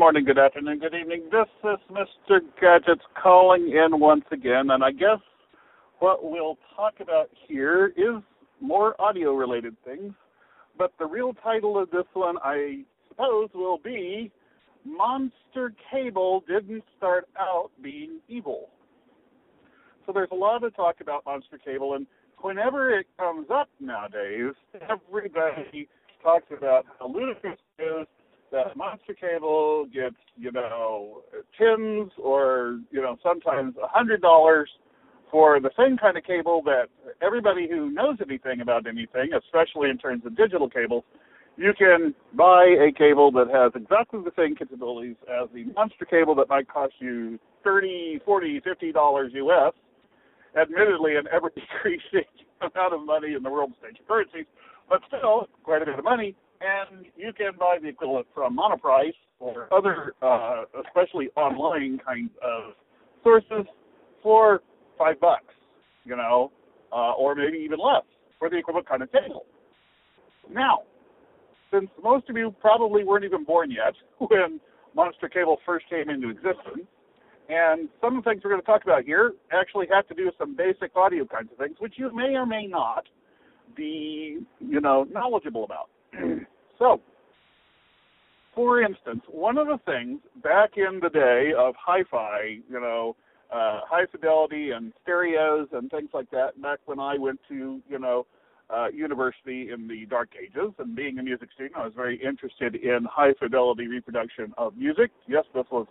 Morning, good afternoon, good evening. This is Mr. Gadgets calling in once again, and I guess what we'll talk about here is more audio related things. But the real title of this one, I suppose, will be Monster Cable Didn't Start Out Being Evil. So there's a lot of talk about Monster Cable, and whenever it comes up nowadays, everybody talks about how ludicrous it is that monster cable gets, you know, tens or, you know, sometimes a hundred dollars for the same kind of cable that everybody who knows anything about anything, especially in terms of digital cables, you can buy a cable that has exactly the same capabilities as the monster cable that might cost you thirty, forty, fifty dollars US, admittedly an ever decreasing amount of money in the world's stage of currencies, but still quite a bit of money and you can buy the equivalent from Monoprice or other, uh, especially online kinds of sources for five bucks, you know, uh, or maybe even less for the equivalent kind of cable. Now, since most of you probably weren't even born yet when Monster Cable first came into existence, and some of the things we're going to talk about here actually have to do with some basic audio kinds of things, which you may or may not be, you know, knowledgeable about. so, for instance, one of the things back in the day of hi-fi, you know, uh, high fidelity and stereos and things like that, back when I went to, you know, uh, university in the dark ages and being a music student, I was very interested in high fidelity reproduction of music. Yes, this was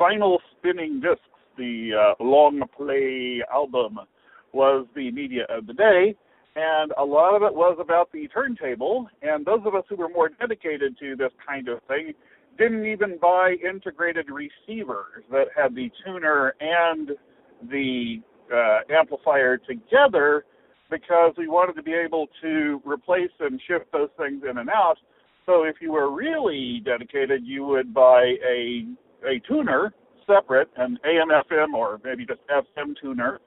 vinyl spinning discs. The uh, long play album was the media of the day and a lot of it was about the turntable. And those of us who were more dedicated to this kind of thing didn't even buy integrated receivers that had the tuner and the uh, amplifier together because we wanted to be able to replace and shift those things in and out. So if you were really dedicated, you would buy a a tuner separate, an AM FM or maybe just FM tuner,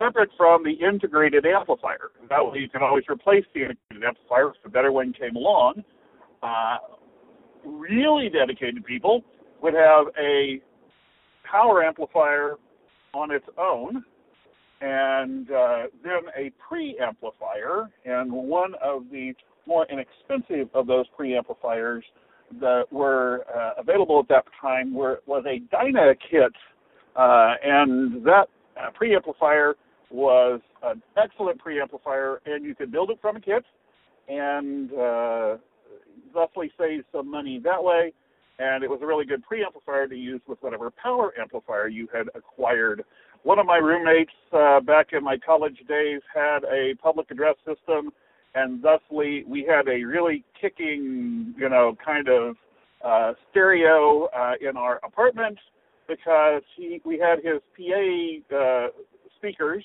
separate from the integrated amplifier. That way you can always replace the integrated amplifier if a better one came along. Uh, really dedicated people would have a power amplifier on its own and uh, then a preamplifier. And one of the more inexpensive of those preamplifiers that were uh, available at that time were, was a Dyna kit. Uh, and that uh, preamplifier was an excellent preamplifier, and you could build it from a kit and uh, thusly save some money that way. And it was a really good preamplifier to use with whatever power amplifier you had acquired. One of my roommates uh, back in my college days had a public address system, and thusly we had a really kicking, you know, kind of uh, stereo uh, in our apartment because he we had his PA uh, speakers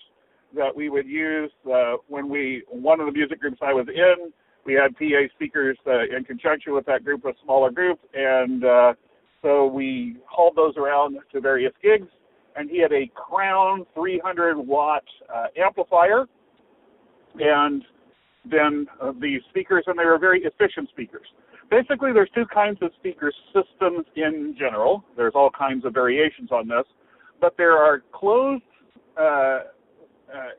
that we would use uh, when we one of the music groups I was in. We had PA speakers uh, in conjunction with that group, a smaller group, and uh, so we hauled those around to various gigs. And he had a Crown 300 watt uh, amplifier, and then uh, the speakers, and they were very efficient speakers. Basically, there's two kinds of speaker systems in general. There's all kinds of variations on this, but there are closed uh, uh,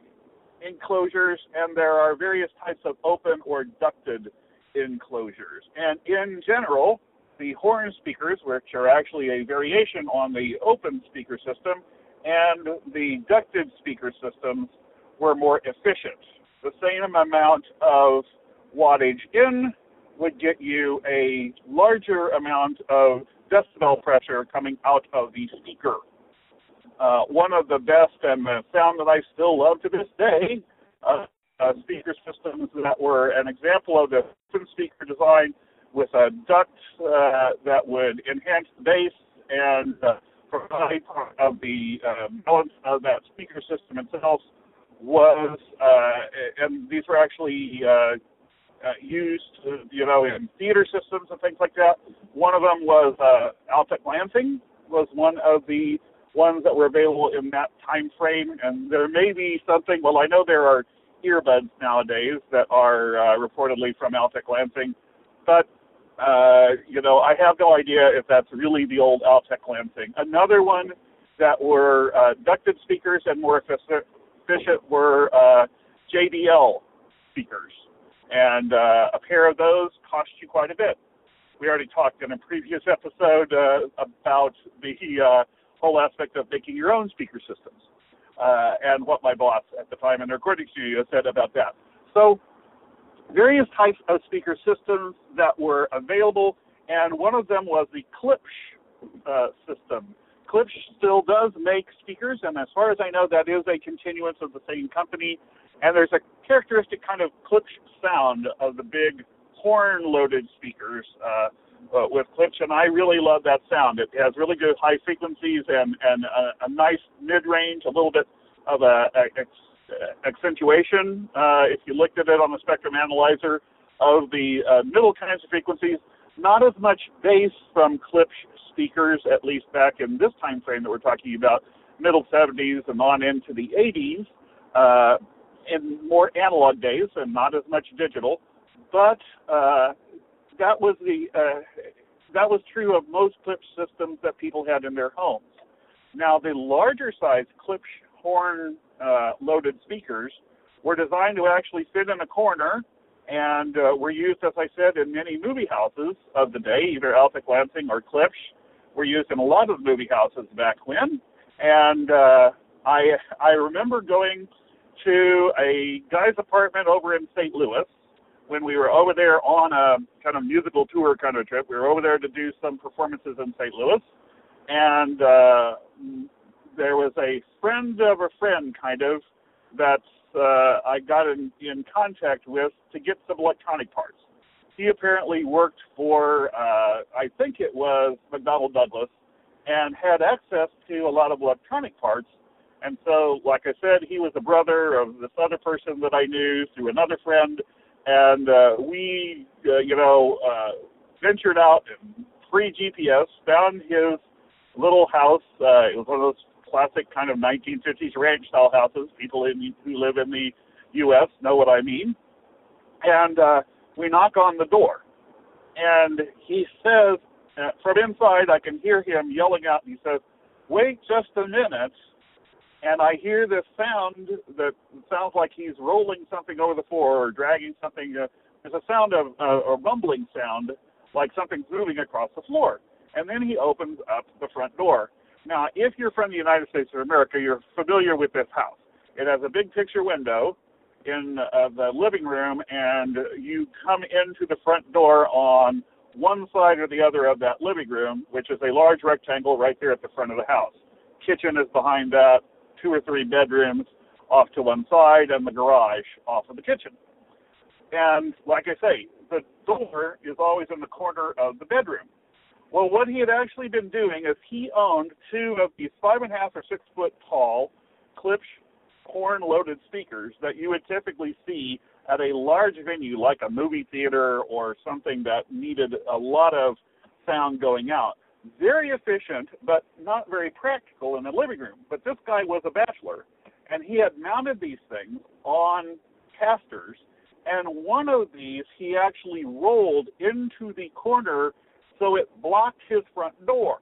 enclosures, and there are various types of open or ducted enclosures. And in general, the horn speakers, which are actually a variation on the open speaker system, and the ducted speaker systems were more efficient. The same amount of wattage in would get you a larger amount of decibel pressure coming out of the speaker uh, one of the best and the sound that I still love to this day. Uh, uh, speaker systems that were an example of the speaker design with a duct uh, that would enhance the bass and uh, provide of the uh, balance of that speaker system itself was, uh, and these were actually uh, uh, used, uh, you know, in theater systems and things like that. One of them was uh, Altec Lansing was one of the ones that were available in that time frame. And there may be something. Well, I know there are earbuds nowadays that are uh, reportedly from Altec Lansing, but Uh, you know, I have no idea if that's really the old Altec Lansing. Another one that were uh, ducted speakers and more efficient were uh, JBL speakers. And uh, a pair of those cost you quite a bit. We already talked in a previous episode uh, about the uh, whole aspect of making your own speaker systems uh, and what my boss at the time in the recording studio said about that. So, various types of speaker systems that were available, and one of them was the Klipsch uh, system. Klipsch still does make speakers, and as far as I know, that is a continuance of the same company. And there's a characteristic kind of Klipsch sound of the big horn-loaded speakers uh, uh, with Klipsch, and I really love that sound. It has really good high frequencies and and a, a nice mid-range, a little bit of a, a accentuation. Uh, if you looked at it on the spectrum analyzer of the uh, middle kinds of frequencies, not as much bass from Klipsch speakers, at least back in this time frame that we're talking about, middle 70s and on into the 80s, uh, in more analog days and not as much digital. But uh, that was the uh, that was true of most Klipsch systems that people had in their homes. Now, the larger size Klipsch horn uh, loaded speakers were designed to actually fit in a corner and uh, were used, as I said, in many movie houses of the day, either Altec Lansing or Klipsch. Were used in a lot of movie houses back when, and uh, I I remember going to a guy's apartment over in St. Louis when we were over there on a kind of musical tour kind of trip. We were over there to do some performances in St. Louis, and uh, there was a friend of a friend, kind of, that uh, I got in, in contact with to get some electronic parts. He apparently worked for, uh, I think it was McDonnell Douglas, and had access to a lot of electronic parts. And so, like I said, he was a brother of this other person that I knew through another friend and uh, we, uh, you know, uh, ventured out free GPS, found his little house. Uh, it was one of those classic kind of 1950s ranch style houses. People in, who live in the U.S. know what I mean. And uh, we knock on the door, and he says, uh, from inside, I can hear him yelling out, and he says, "Wait just a minute." And I hear this sound that sounds like he's rolling something over the floor or dragging something. Uh, there's a sound of uh, a rumbling sound, like something's moving across the floor. And then he opens up the front door. Now, if you're from the United States of America, you're familiar with this house. It has a big picture window in uh, the living room, and you come into the front door on one side or the other of that living room, which is a large rectangle right there at the front of the house. Kitchen is behind that two or three bedrooms off to one side and the garage off of the kitchen. And like I say, the door is always in the corner of the bedroom. Well, what he had actually been doing is he owned two of these five and a half or six foot tall Klipsch horn loaded speakers that you would typically see at a large venue like a movie theater or something that needed a lot of sound going out very efficient, but not very practical in the living room. But this guy was a bachelor, and he had mounted these things on casters, and one of these he actually rolled into the corner so it blocked his front door.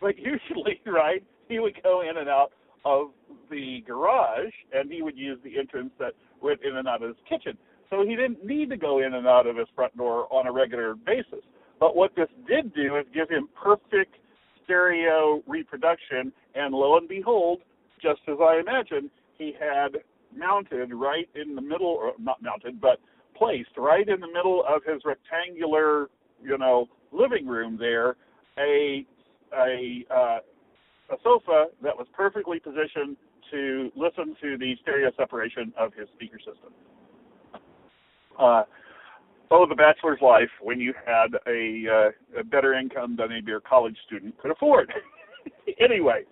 But usually, right, he would go in and out of the garage, and he would use the entrance that went in and out of his kitchen. So he didn't need to go in and out of his front door on a regular basis. But what this did do is give him perfect stereo reproduction, and lo and behold, just as I imagined, he had mounted right in the middle, or not mounted, but placed right in the middle of his rectangular, you know, living room there, a a uh, a sofa that was perfectly positioned to listen to the stereo separation of his speaker system. Uh, oh, the bachelor's life when you had a, uh, a better income than maybe your college student could afford. anyway,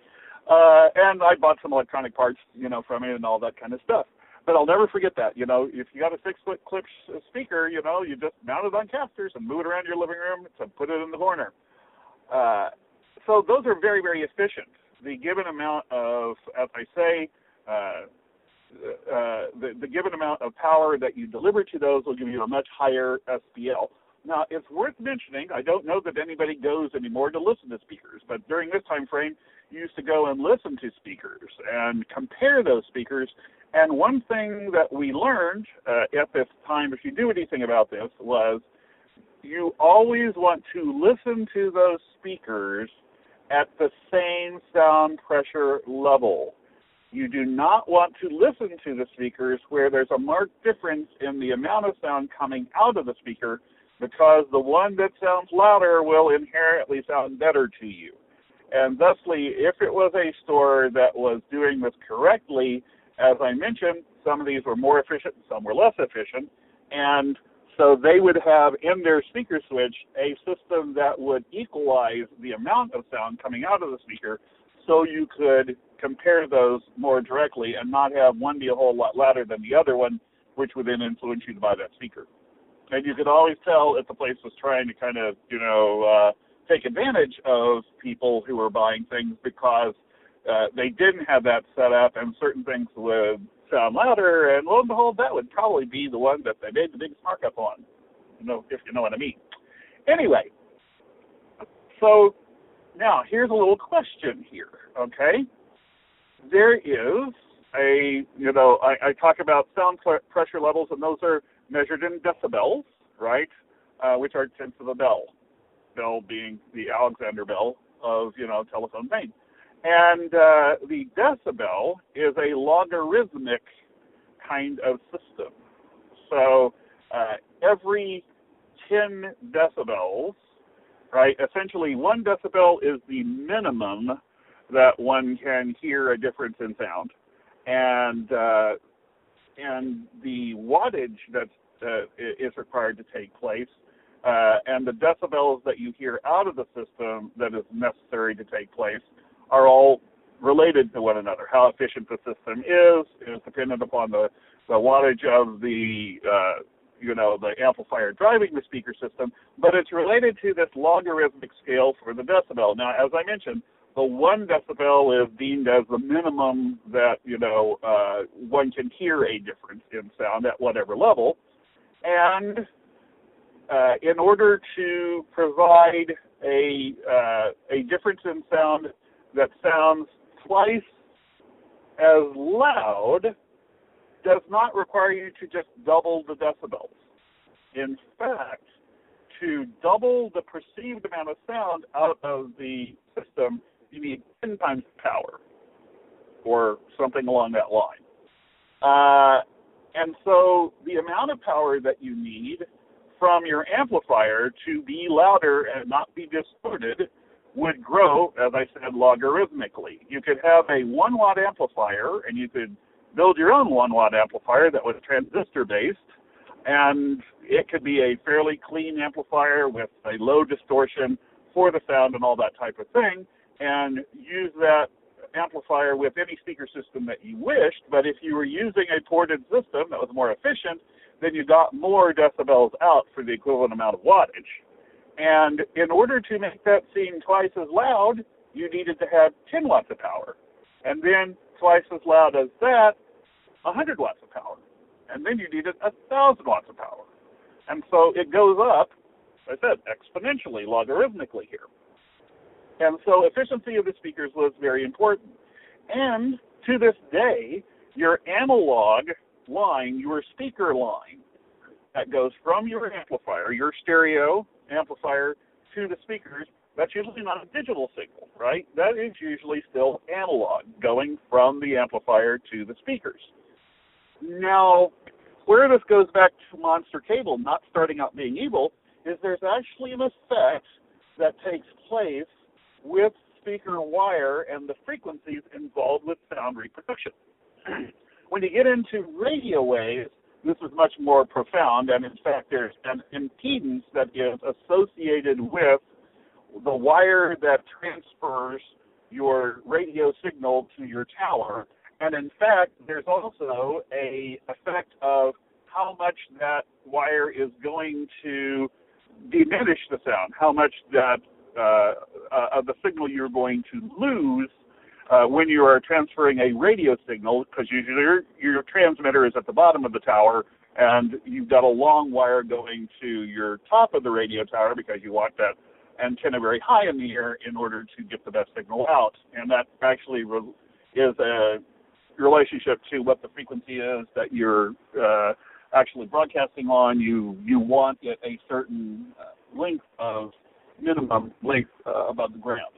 uh, and I bought some electronic parts, you know, from it and all that kind of stuff. But I'll never forget that. You know, if you got a six foot Klipsch speaker, you know, you just mount it on casters and move it around your living room to put it in the corner. Uh, so those are very, very efficient. The given amount of, as I say, uh, uh, the, the given amount of power that you deliver to those will give you a much higher SPL. Now, it's worth mentioning, I don't know that anybody goes anymore to listen to speakers, but during this time frame, you used to go and listen to speakers and compare those speakers. And one thing that we learned uh, at this time, if you do anything about this, was you always want to listen to those speakers at the same sound pressure level. You do not want to listen to the speakers where there's a marked difference in the amount of sound coming out of the speaker because the one that sounds louder will inherently sound better to you. And thusly, if it was a store that was doing this correctly, as I mentioned, some of these were more efficient, some were less efficient, and so they would have in their speaker switch a system that would equalize the amount of sound coming out of the speaker so you could compare those more directly and not have one be a whole lot louder than the other one, which would then influence you to buy that speaker. And you could always tell if the place was trying to kind of, you know, uh, take advantage of people who were buying things because uh, they didn't have that set up and certain things would sound louder, and lo and behold, that would probably be the one that they made the biggest markup on. You know, if you know what I mean. Anyway, so now here's a little question here. Okay, there is a you know I, I talk about sound pressure levels, and those are measured in decibels, right? Uh, which are tenths of a bell. Bell being the Alexander bell of you know telephone Maine. And uh, the decibel is a logarithmic kind of system. So uh, every 10 decibels, right, essentially one decibel is the minimum that one can hear a difference in sound. And uh, and the wattage that uh, is required to take place, uh, and the decibels that you hear out of the system that is necessary to take place are all related to one another. How efficient the system is is dependent upon the, the wattage of the uh, you know the amplifier driving the speaker system, but it's related to this logarithmic scale for the decibel. Now, as I mentioned, the one decibel is deemed as the minimum that you know uh, one can hear a difference in sound at whatever level, and uh, in order to provide a uh, a difference in sound that sounds twice as loud does not require you to just double the decibels. In fact, to double the perceived amount of sound out of the system, you need 10 times the power or something along that line. Uh, and so the amount of power that you need from your amplifier to be louder and not be distorted would grow, as I said, logarithmically. You could have a one watt amplifier and you could build your own one watt amplifier that was transistor based and it could be a fairly clean amplifier with a low distortion for the sound and all that type of thing and use that amplifier with any speaker system that you wished but if you were using a ported system that was more efficient then you got more decibels out for the equivalent amount of wattage and in order to make that seem twice as loud, you needed to have 10 watts of power. And then twice as loud as that, 100 watts of power. And then you needed 1,000 watts of power. And so it goes up, as I said, exponentially, logarithmically here. And so efficiency of the speakers was very important. And to this day, your analog line, your speaker line, that goes from your amplifier, your stereo amplifier to the speakers, that's usually not a digital signal, right? That is usually still analog going from the amplifier to the speakers. Now, where this goes back to Monster Cable not starting out being evil is there's actually an effect that takes place with speaker wire and the frequencies involved with sound reproduction. when you get into radio waves, this is much more profound, and in fact, there's an impedance that is associated with the wire that transfers your radio signal to your tower. And in fact, there's also a effect of how much that wire is going to diminish the sound, how much that uh, uh, of the signal you're going to lose uh, when you are transferring a radio signal, because usually your, your transmitter is at the bottom of the tower and you've got a long wire going to your top of the radio tower because you want that antenna very high in the air in order to get the best signal out. And that actually re- is a relationship to what the frequency is that you're uh, actually broadcasting on. You you want it a certain uh, length of minimum length uh, above the ground,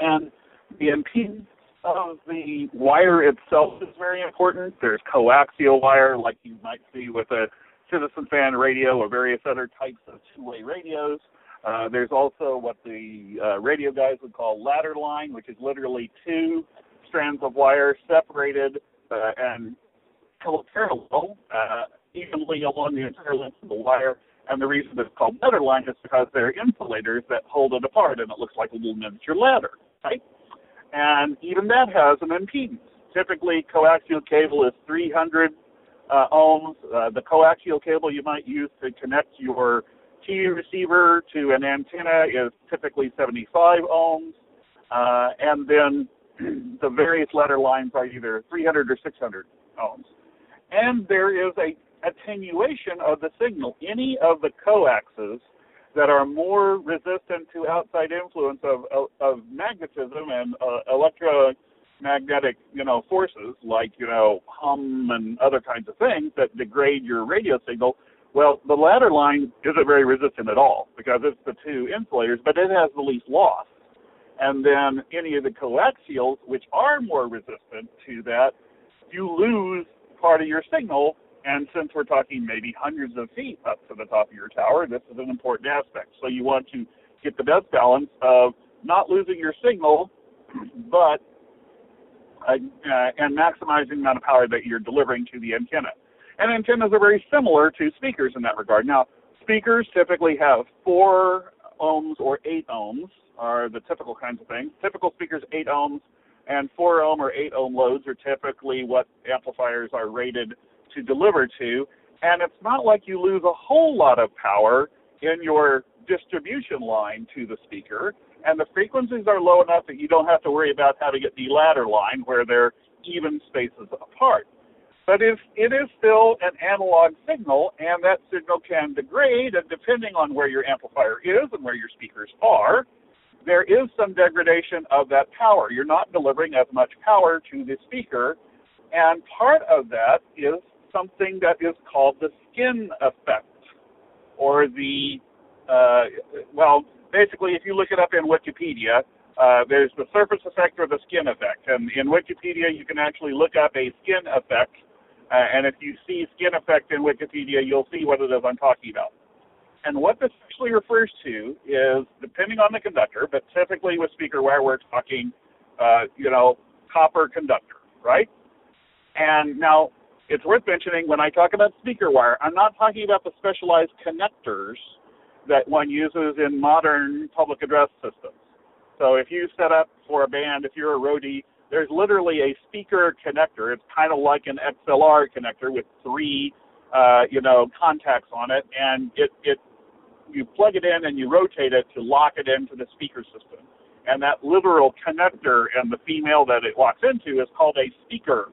and the impedance of the wire itself is very important. There's coaxial wire, like you might see with a citizen band radio or various other types of two-way radios. Uh, there's also what the uh, radio guys would call ladder line, which is literally two strands of wire separated uh, and parallel uh, evenly along the entire length of the wire. And the reason it's called ladder line is because they're insulators that hold it apart, and it looks like a little miniature ladder, right? And even that has an impedance. Typically, coaxial cable is 300 uh, ohms. Uh, the coaxial cable you might use to connect your TV receiver to an antenna is typically 75 ohms. Uh, and then the various ladder lines are either 300 or 600 ohms. And there is a attenuation of the signal. Any of the coaxes that are more resistant to outside influence of, of, of magnetism and uh, electromagnetic, you know, forces like, you know, hum and other kinds of things that degrade your radio signal, well, the ladder line isn't very resistant at all because it's the two insulators, but it has the least loss. And then any of the coaxials, which are more resistant to that, you lose part of your signal. And since we're talking maybe hundreds of feet up to the top of your tower, this is an important aspect. So you want to get the best balance of not losing your signal, but uh, uh, and maximizing the amount of power that you're delivering to the antenna. And antennas are very similar to speakers in that regard. Now, speakers typically have four ohms or eight ohms are the typical kinds of things. Typical speakers, 8 ohms, and 4 ohm or 8 ohm loads are typically what amplifiers are rated to deliver to. And it's not like you lose a whole lot of power in your distribution line to the speaker. And the frequencies are low enough that you don't have to worry about to get the ladder line where they're even spaces apart. But it is still an analog signal, and that signal can degrade, and depending on where your amplifier is and where your speakers are, there is some degradation of that power. You're not delivering as much power to the speaker, and part of that is something that is called the skin effect, or the uh, well, basically, if you look it up in Wikipedia, uh, there's the surface effect or the skin effect, and in Wikipedia you can actually look up a skin effect, uh, and if you see skin effect in Wikipedia, you'll see what it is I'm talking about. And what this actually refers to is, depending on the conductor, but typically with speaker wire, we're talking, uh, you know, copper conductor, right? And now it's worth mentioning when I talk about speaker wire, I'm not talking about the specialized connectors that one uses in modern public address systems. So if you set up for a band, if you're a roadie, there's literally a speaker connector. It's kind of like an XLR connector with three, uh, you know, contacts on it, and it it you plug it in and you rotate it to lock it into the speaker system. And that literal connector and the female that it locks into is called a speaker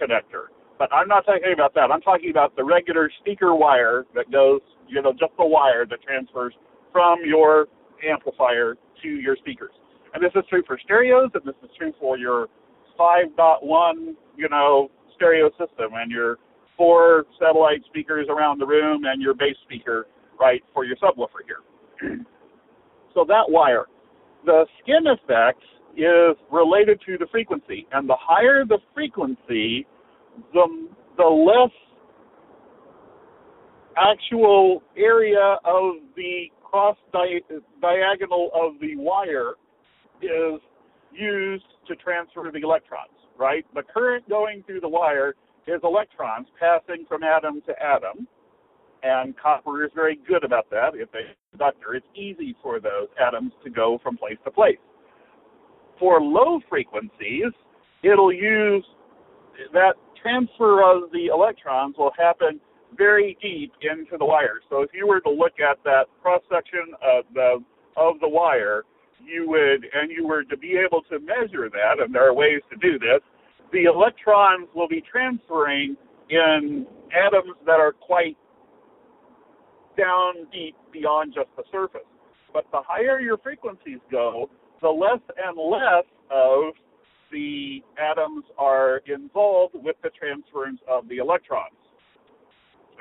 connector. But I'm not talking about that. I'm talking about the regular speaker wire that goes, you know, just the wire that transfers from your amplifier to your speakers. And this is true for stereos, and this is true for your 5.1, you know, stereo system and your four satellite speakers around the room and your bass speaker right, for your subwoofer here. so that wire, the skin effect is related to the frequency, and the higher the frequency, the the less actual area of the cross di- diagonal of the wire is used to transfer the electrons, right? The current going through the wire is electrons passing from atom to atom and copper is very good about that. If a conductor, it's easy for those atoms to go from place to place. For low frequencies, it'll use that transfer of the electrons will happen very deep into the wire. So if you were to look at that cross section of the of the wire, you would and you were to be able to measure that, and there are ways to do this. The electrons will be transferring in atoms that are quite down deep beyond just the surface. But the higher your frequencies go, the less and less of the atoms are involved with the transference of the electrons.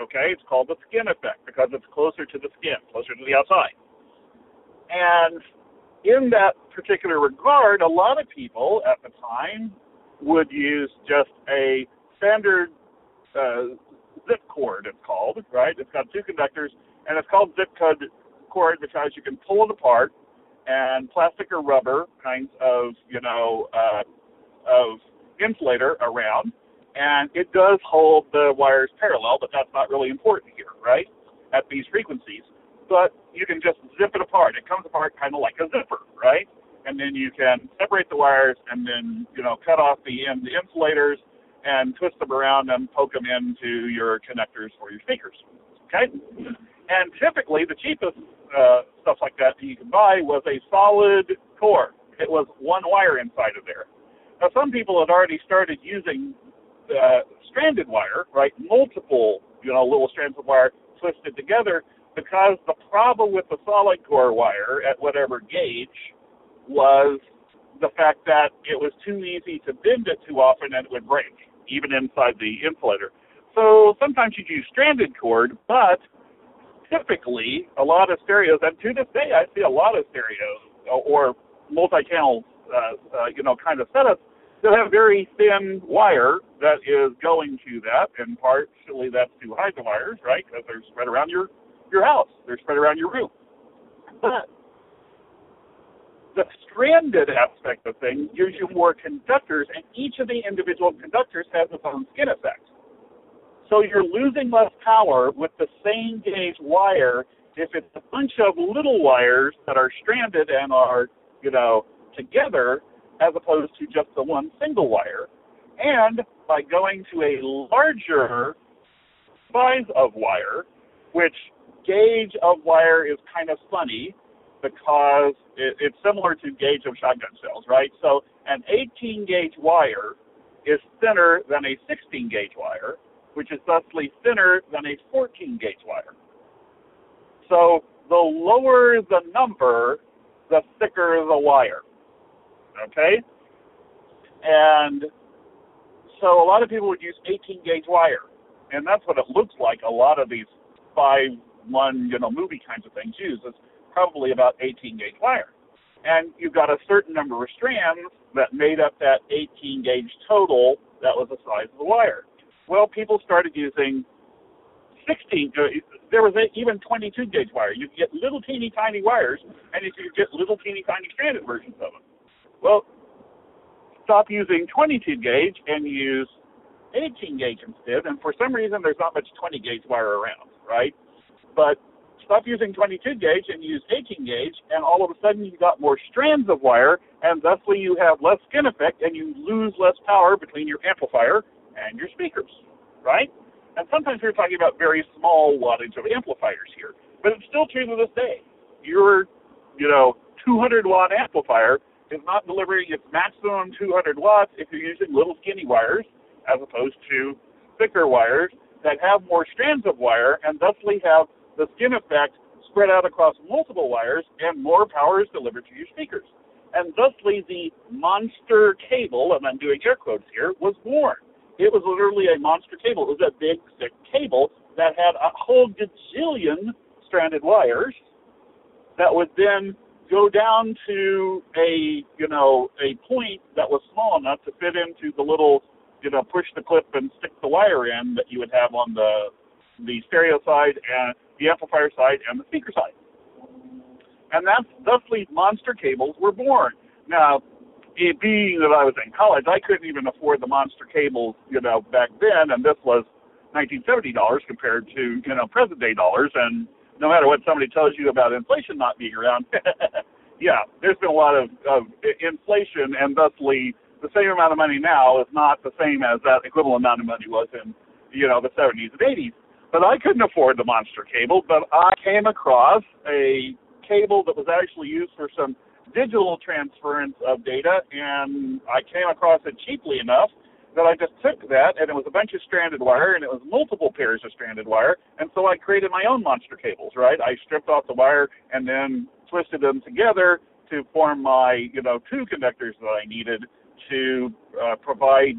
Okay, it's called the skin effect because it's closer to the skin, closer to the outside. And in that particular regard, a lot of people at the time would use just a standard uh, zip cord, it's called, right? It's got two conductors, and it's called zip cord cord because you can pull it apart, and plastic or rubber kinds of, you know, uh, of insulator around, and it does hold the wires parallel, but that's not really important here, right? At these frequencies. But you can just zip it apart. It comes apart kind of like a zipper, right? And then you can separate the wires and then, you know, cut off the end the insulators and twist them around and poke them into your connectors for your speakers. Okay? And typically, the cheapest uh, stuff like that that you can buy was a solid core. It was one wire inside of there. Now, some people had already started using uh, stranded wire, right? Multiple, you know, little strands of wire twisted together because the problem with the solid core wire at whatever gauge was the fact that it was too easy to bend it too often and it would break, even inside the insulator. So sometimes you'd use stranded cord, but typically a lot of stereos, and to this day I see a lot of stereos or multi-channel, uh, uh, you know, kind of setups They'll have very thin wire that is going to that, and partially that's to hide the wires, right? Because they're spread around your your house, they're spread around your room. But the stranded aspect of things gives you more conductors, and each of the individual conductors has its own skin effect. So you're losing less power with the same gauge wire if it's a bunch of little wires that are stranded and are, you know, together as opposed to just the one single wire. And by going to a larger size of wire, which gauge of wire is kind of funny because it, it's similar to gauge of shotgun shells, right? So an 18 gauge wire is thinner than a 16 gauge wire, which is thusly thinner than a 14 gauge wire. So the lower the number, the thicker the wire. Okay? And so a lot of people would use 18 gauge wire. And that's what it looks like a lot of these 5 1, you know, movie kinds of things use. It's probably about 18 gauge wire. And you've got a certain number of strands that made up that 18 gauge total that was the size of the wire. Well, people started using 16, uh, there was even 22 gauge wire. You could get little teeny tiny wires, and you could get little teeny tiny stranded versions of them. Well, stop using 22 gauge and use 18 gauge instead. And for some reason, there's not much 20 gauge wire around, right? But stop using 22 gauge and use 18 gauge, and all of a sudden you've got more strands of wire, and thusly you have less skin effect, and you lose less power between your amplifier and your speakers, right? And sometimes we're talking about very small wattage of amplifiers here, but it's still true to this day. Your, you know, 200 watt amplifier is not delivering its maximum 200 watts if you're using little skinny wires as opposed to thicker wires that have more strands of wire and thusly have the skin effect spread out across multiple wires and more power is delivered to your speakers. And thusly the monster cable, and I'm doing air quotes here, was born. It was literally a monster cable. It was a big, thick cable that had a whole gazillion stranded wires that would then go down to a you know a point that was small enough to fit into the little you know push the clip and stick the wire in that you would have on the the stereo side and the amplifier side and the speaker side. And that's thusly monster cables were born. Now, it being that I was in college, I couldn't even afford the monster cables, you know, back then, and this was 1970 dollars compared to you know present day dollars, and no matter what somebody tells you about inflation not being around, yeah, there's been a lot of, of inflation, and thusly the same amount of money now is not the same as that equivalent amount of money was in, you know, the 70s and 80s. But I couldn't afford the monster cable, but I came across a cable that was actually used for some digital transference of data, and I came across it cheaply enough that I just took that and it was a bunch of stranded wire and it was multiple pairs of stranded wire and so I created my own monster cables, right? I stripped off the wire and then twisted them together to form my, you know, two conductors that I needed to uh, provide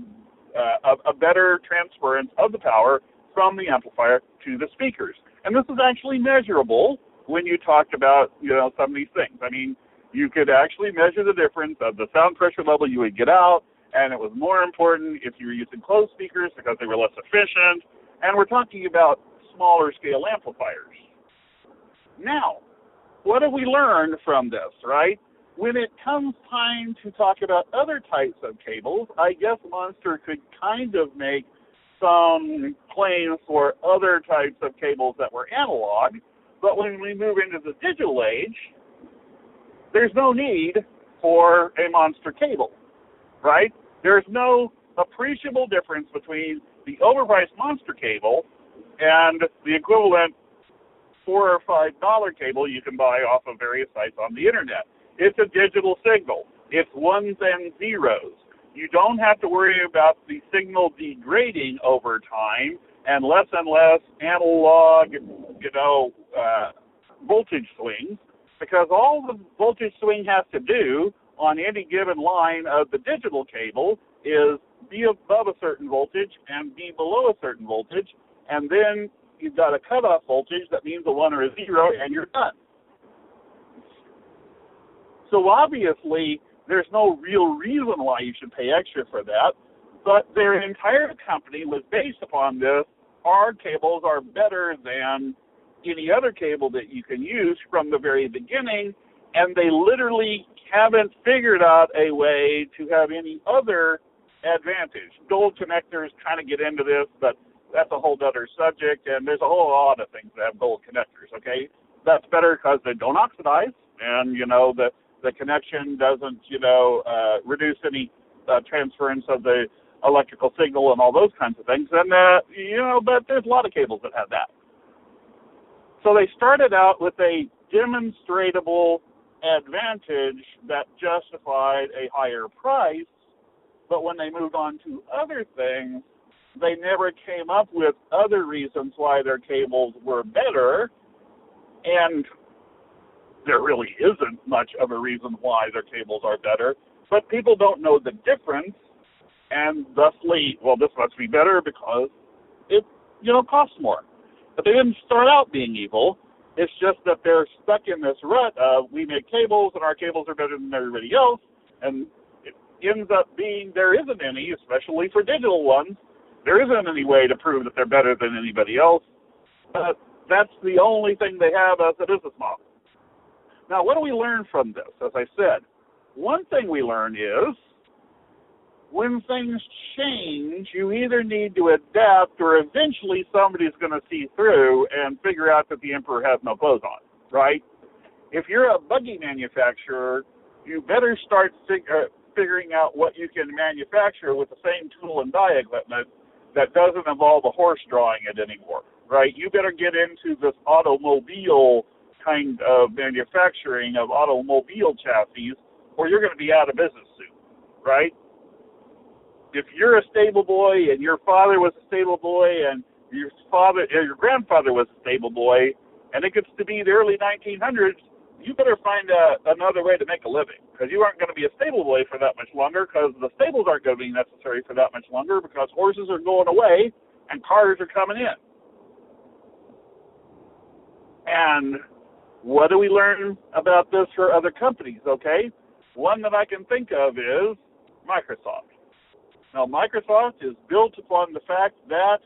uh, a, a better transference of the power from the amplifier to the speakers. And this is actually measurable when you talk about, you know, some of these things. I mean, you could actually measure the difference of the sound pressure level you would get out, and it was more important if you were using closed speakers because they were less efficient. And we're talking about smaller scale amplifiers. Now, what have we learned from this, right? When it comes time to talk about other types of cables, I guess Monster could kind of make some claims for other types of cables that were analog, but when we move into the digital age, there's no need for a monster cable, right? There's no appreciable difference between the overpriced monster cable and the equivalent four or five dollar cable you can buy off of various sites on the internet. It's a digital signal. It's ones and zeros. You don't have to worry about the signal degrading over time and less and less analog, you know, uh, voltage swings because all the voltage swing has to do on any given line of the digital cable is be above a certain voltage and be below a certain voltage, and then you've got a cutoff voltage that means a one or a zero, and you're done. So obviously, there's no real reason why you should pay extra for that, but their entire company was based upon this. Our cables are better than any other cable that you can use from the very beginning, and they literally haven't figured out a way to have any other advantage. Gold connectors kind of get into this, but that's a whole other subject, and there's a whole lot of things that have gold connectors. Okay, that's better because they don't oxidize, and you know the the connection doesn't you know uh, reduce any uh, transference of the electrical signal and all those kinds of things. And uh, you know, but there's a lot of cables that have that. So they started out with a demonstrable advantage that justified a higher price, but when they moved on to other things, they never came up with other reasons why their cables were better, and there really isn't much of a reason why their cables are better, but people don't know the difference, and thusly, well, this must be better because it, you know, costs more. But they didn't start out being evil. It's just that they're stuck in this rut of we make cables and our cables are better than everybody else, and it ends up being there isn't any, especially for digital ones. There isn't any way to prove that they're better than anybody else. But that's the only thing they have as a business model. Now, what do we learn from this? As I said, one thing we learn is when things change, you either need to adapt or eventually somebody's going to see through and figure out that the emperor has no clothes on, right? If you're a buggy manufacturer, you better start fig- uh, figuring out what you can manufacture with the same tool and die equipment that doesn't involve a horse drawing it anymore, right? You better get into this automobile kind of manufacturing of automobile chassis or you're going to be out of business soon, right? if you're a stable boy and your father was a stable boy and your father or your grandfather was a stable boy and it gets to be the early 1900s, you better find a, another way to make a living because you aren't going to be a stable boy for that much longer because the stables aren't going to be necessary for that much longer because horses are going away and cars are coming in. And what do we learn about this for other companies? Okay, one that I can think of is Microsoft. Now, Microsoft is built upon the fact that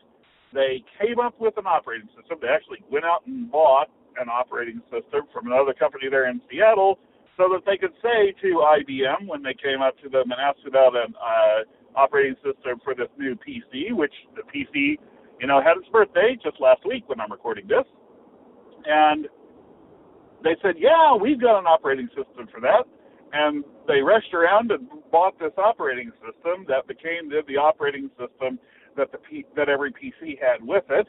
they came up with an operating system. They actually went out and bought an operating system from another company there in Seattle so that they could say to IBM when they came up to them and asked about an uh, operating system for this new PC, which the PC, you know, had its birthday just last week when I'm recording this. And they said, yeah, we've got an operating system for that and they rushed around and bought this operating system that became the, the operating system that the P, that every PC had with it.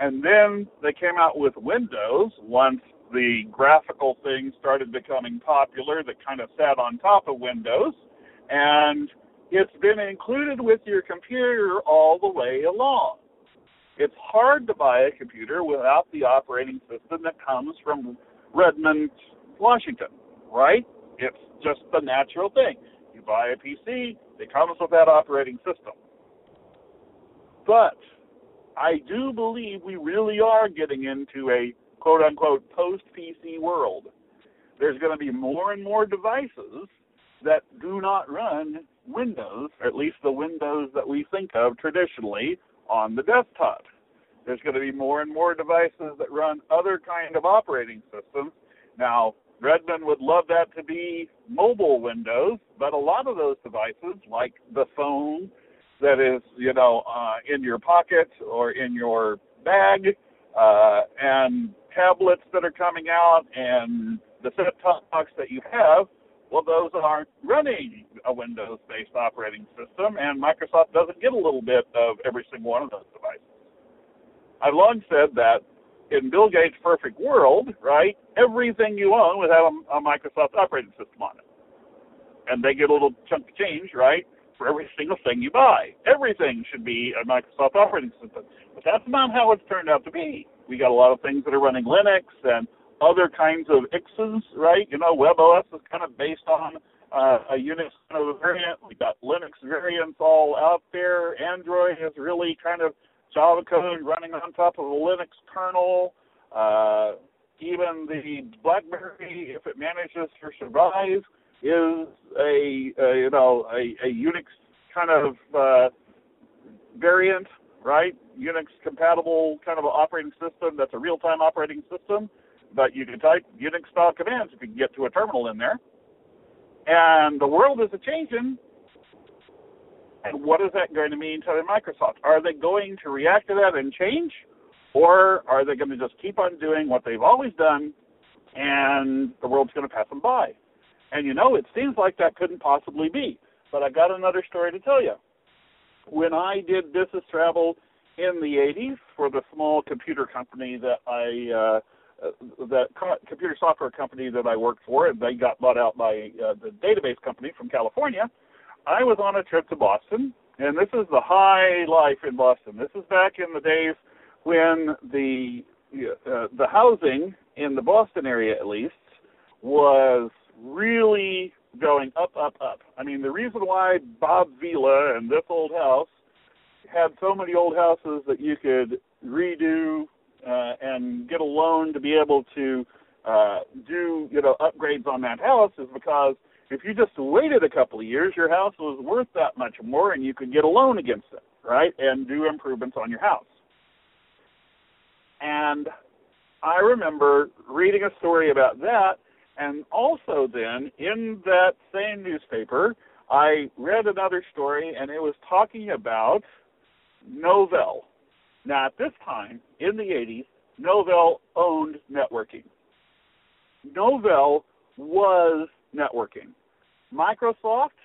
And then they came out with Windows once the graphical thing started becoming popular that kind of sat on top of Windows. And It's been included with your computer all the way along. It's hard to buy a computer without the operating system that comes from Redmond, Washington, right? It's just the natural thing. You buy a PC, it comes with that operating system. But I do believe we really are getting into a quote unquote post PC world. There's going to be more and more devices that do not run Windows, or at least the Windows that we think of traditionally on the desktop. There's going to be more and more devices that run other kind of operating systems. Now, Redmond would love that to be mobile Windows, but a lot of those devices, like the phone that is, you know, uh, in your pocket or in your bag, uh, and tablets that are coming out, and the set-top box that you have, well, those aren't running a Windows-based operating system, and Microsoft doesn't get a little bit of every single one of those devices. I've long said that in Bill Gates' perfect world, right, everything you own would have a, a Microsoft operating system on it. And they get a little chunk of change, right, for every single thing you buy. Everything should be a Microsoft operating system. But that's not how it's turned out to be. We got a lot of things that are running Linux and other kinds of IXes, right? You know, WebOS is kind of based on uh, a Unix kind of variant. We've got Linux variants all out there. Android is really kind of Java code running on top of a Linux kernel. Uh, even the BlackBerry, if it manages to survive, is a, a you know a, a Unix kind of uh, variant, right? Unix compatible kind of operating system that's a real-time operating system. But you can type Unix style commands if you can get to a terminal in there. And the world is a changing and what is that going to mean to Microsoft? Are they going to react to that and change? Or are they going to just keep on doing what they've always done and the world's going to pass them by? And you know, it seems like that couldn't possibly be. But I got another story to tell you. When I did business travel in the 80s for the small computer company that I, uh, that computer software company that I worked for, and they got bought out by uh, the database company from California. I was on a trip to Boston, and this is the high life in Boston. This is back in the days when the uh, the housing in the Boston area, at least, was really going up, up, up. I mean, the reason why Bob Vila and this old house had so many old houses that you could redo uh, and get a loan to be able to uh, do, you know, upgrades on that house is because if you just waited a couple of years, your house was worth that much more, and you could get a loan against it, right, and do improvements on your house. And I remember reading a story about that, and also then in that same newspaper, I read another story, and it was talking about Novell. Now, at this time in the 80s, Novell owned networking. Novell was networking. Microsoft,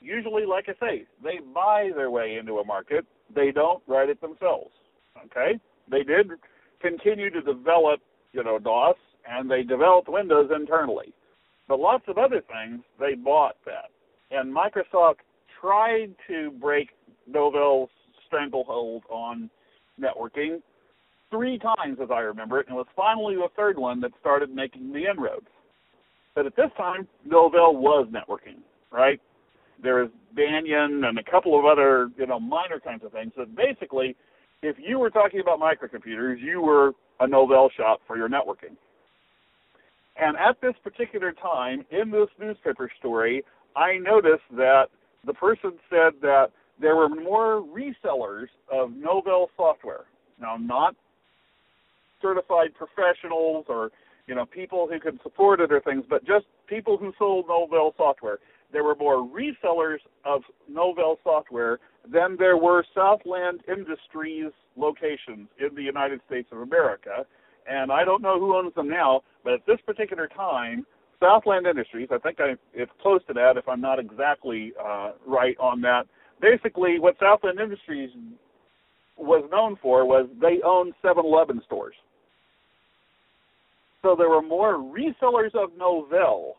usually, like I say, they buy their way into a market. They don't write it themselves. Okay? They did continue to develop, you know, DOS, and they developed Windows internally. But lots of other things, they bought that. And Microsoft tried to break Novell's stranglehold on networking three times, as I remember it, and it was finally the third one that started making the inroads. But at this time, Novell was networking, right? There was Banyan and a couple of other, you know, minor kinds of things. But basically, if you were talking about microcomputers, you were a Novell shop for your networking. And at this particular time, in this newspaper story, I noticed that the person said that there were more resellers of Novell software. Now, not certified professionals or you know, people who could support it or things, but just people who sold Novell software. There were more resellers of Novell software than there were Southland Industries locations in the United States of America. And I don't know who owns them now, but at this particular time, Southland Industries, I think I, it's close to that if I'm not exactly uh, right on that. Basically, what Southland Industries was known for was they owned 7-Eleven stores. So there were more resellers of Novell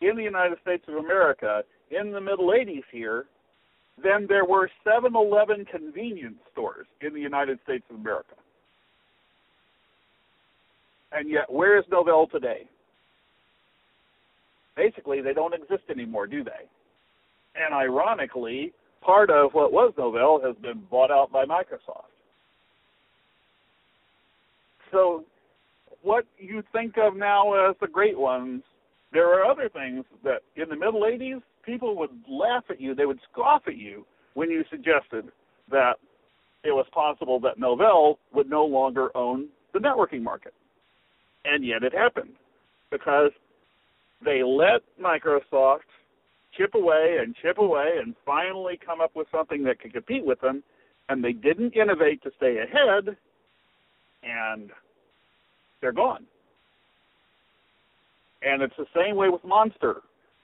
in the United States of America in the middle 80s here than there were 7 Eleven convenience stores in the United States of America. And yet, where is Novell today? Basically, they don't exist anymore, do they? And ironically, part of what was Novell has been bought out by Microsoft. So, what you think of now as the great ones, there are other things that in the middle 80s, people would laugh at you, they would scoff at you when you suggested that it was possible that Novell would no longer own the networking market. And yet it happened because they let Microsoft chip away and chip away and finally come up with something that could compete with them, and they didn't innovate to stay ahead, and they're gone. And it's the same way with Monster.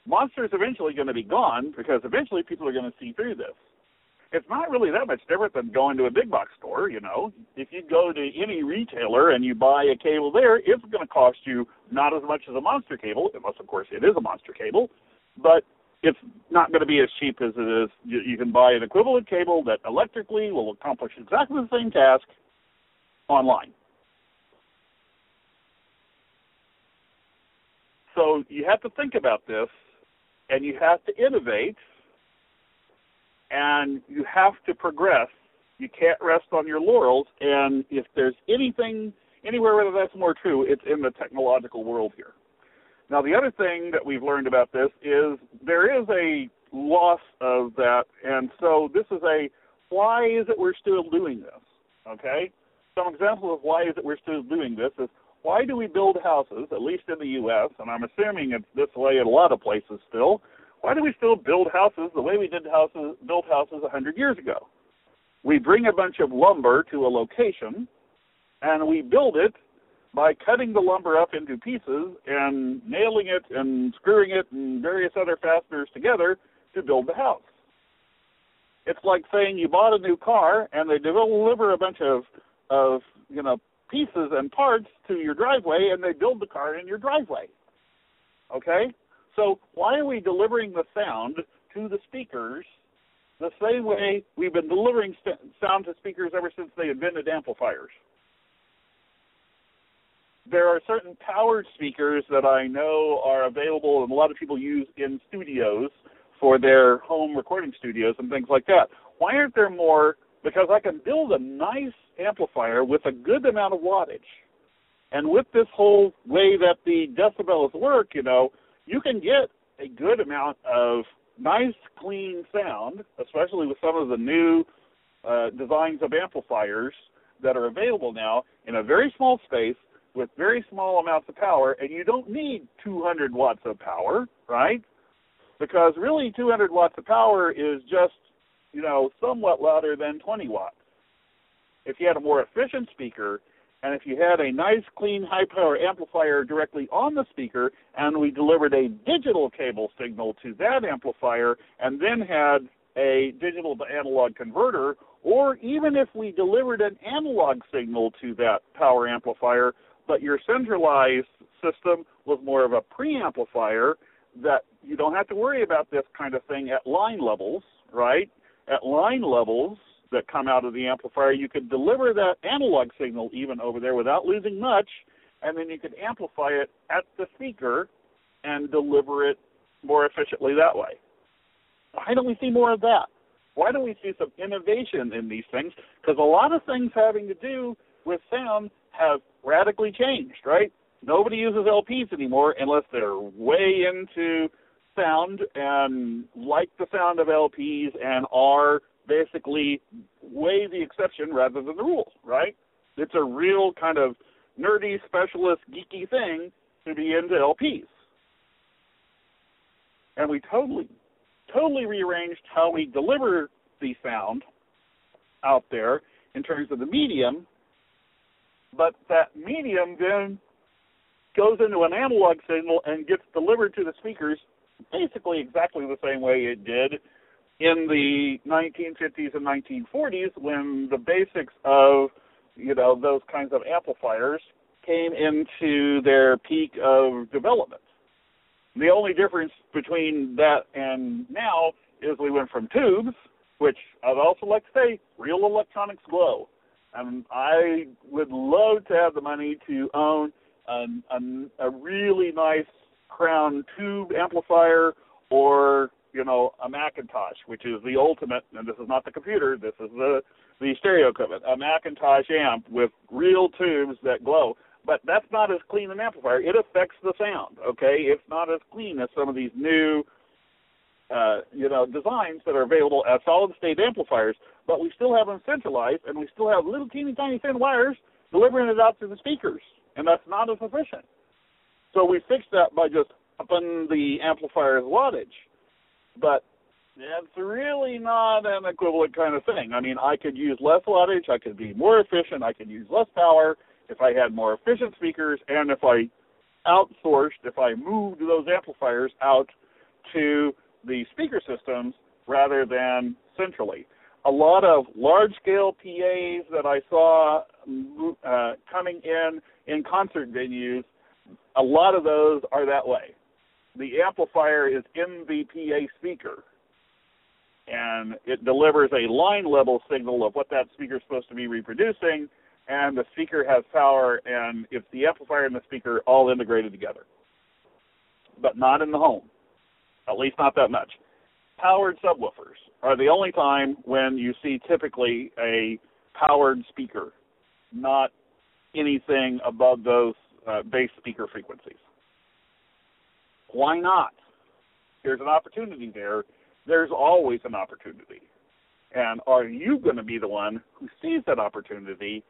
Monster is eventually going to be gone because eventually people are going to see through this it's not really that much different than going to a big box store, you know. If you go to any retailer and you buy a cable there, it's going to cost you not as much as a monster cable, unless of course it is a monster cable, but it's not going to be as cheap as it is. You, you can buy an equivalent cable that electrically will accomplish exactly the same task online. So you have to think about this and you have to innovate and you have to progress. You can't rest on your laurels. And if there's anything anywhere where that's more true, it's in the technological world here. Now, the other thing that we've learned about this is there is a loss of that, and so this is a why is it we're still doing this? Okay, some example of why is it we're still doing this is why do we build houses, at least in the U.S., and I'm assuming it's this way in a lot of places still, why do we still build houses the way we did houses built houses a hundred years ago? We bring a bunch of lumber to a location and we build it by cutting the lumber up into pieces and nailing it and screwing it and various other fasteners together to build the house. It's like saying you bought a new car and they deliver a bunch of of you know pieces and parts to your driveway and they build the car in your driveway. Okay? So why are we delivering the sound to the speakers the same way we've been delivering st- sound to speakers ever since they invented amplifiers? There are certain powered speakers that I know are available and a lot of people use in studios for their home recording studios and things like that. Why aren't there more? Because I can build a nice amplifier with a good amount of wattage. And with this whole way that the decibels work, you know, you can get a good amount of nice, clean sound, especially with some of the new uh, designs of amplifiers that are available now in a very small space with very small amounts of power, and you don't need 200 watts of power, right? Because really, 200 watts of power is just, you know, somewhat louder than 20 watts. If you had a more efficient speaker, and if you had a nice, clean, high power amplifier directly on the speaker, and we delivered a digital cable signal to that amplifier, and then had a digital to analog converter, or even if we delivered an analog signal to that power amplifier, but your centralized system was more of a preamplifier, that you don't have to worry about this kind of thing at line levels, right? At line levels, that come out of the amplifier, you could deliver that analog signal even over there without losing much, and then you could amplify it at the speaker and deliver it more efficiently that way. Why don't we see more of that? Why don't we see some innovation in these things? Because a lot of things having to do with sound have radically changed, right? Nobody uses LPs anymore unless they're way into sound and like the sound of LPs and are basically way the exception rather than the rule, right? It's a real kind of nerdy, specialist, geeky thing to be into LPs. And we totally, totally rearranged how we deliver the sound out there in terms of the medium, but that medium then goes into an analog signal and gets delivered to the speakers basically exactly the same way it did in the 1950s and 1940s when the basics of you know those kinds of amplifiers came into their peak of development. The only difference between that and now is we went from tubes which I'd also like to say, real electronics glow. And I would love to have the money to own an, an, a really nice crown tube amplifier or you know a McIntosh, which is the ultimate. And this is not the computer. This is the the stereo equipment, a McIntosh amp with real tubes that glow. But that's not as clean an amplifier. It affects the sound. Okay, it's not as clean as some of these new uh, you know, designs that are available as solid state amplifiers, but we still have them centralized and we still have little teeny tiny thin wires delivering it out to the speakers, and that's not as efficient. So we fixed that by just upping the amplifier's wattage. But it's really not an equivalent kind of thing. I mean, I could use less wattage, I could be more efficient, I could use less power if I had more efficient speakers, and if I outsourced, if I moved those amplifiers out to the speaker systems rather than centrally. A lot of large scale PAs that I saw uh, coming in in concert venues, a lot of those are that way. The amplifier is in the PA speaker and it delivers a line level signal of what that speaker is supposed to be reproducing, and the speaker has power, and it's the amplifier and the speaker all integrated together. But not in the home at least not that much. Powered subwoofers are the only time when you see typically a powered speaker, not anything above those uh, bass speaker frequencies. Why not? There's an opportunity there. There's always an opportunity. And are you going to be the one who sees that opportunity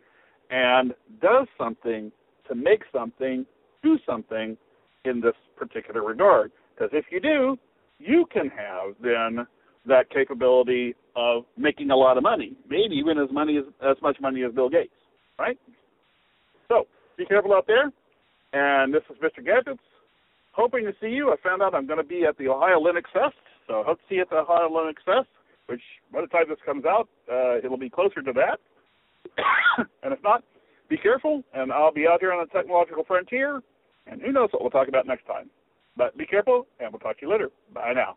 and does something to make something, do something in this particular regard? Because if you do, you can have then that capability of making a lot of money, maybe even as money as, as much money as Bill Gates, right? So be careful out there. And this is Mr. Gadgets. Hoping to see you. I found out I'm going to be at the Ohio Linux Fest, so I hope to see you at the Ohio Linux Fest. Which by the time this comes out, uh, it'll be closer to that. and if not, be careful, and I'll be out here on the technological frontier, and who knows what we'll talk about next time. But be careful, and we'll talk to you later. Bye now.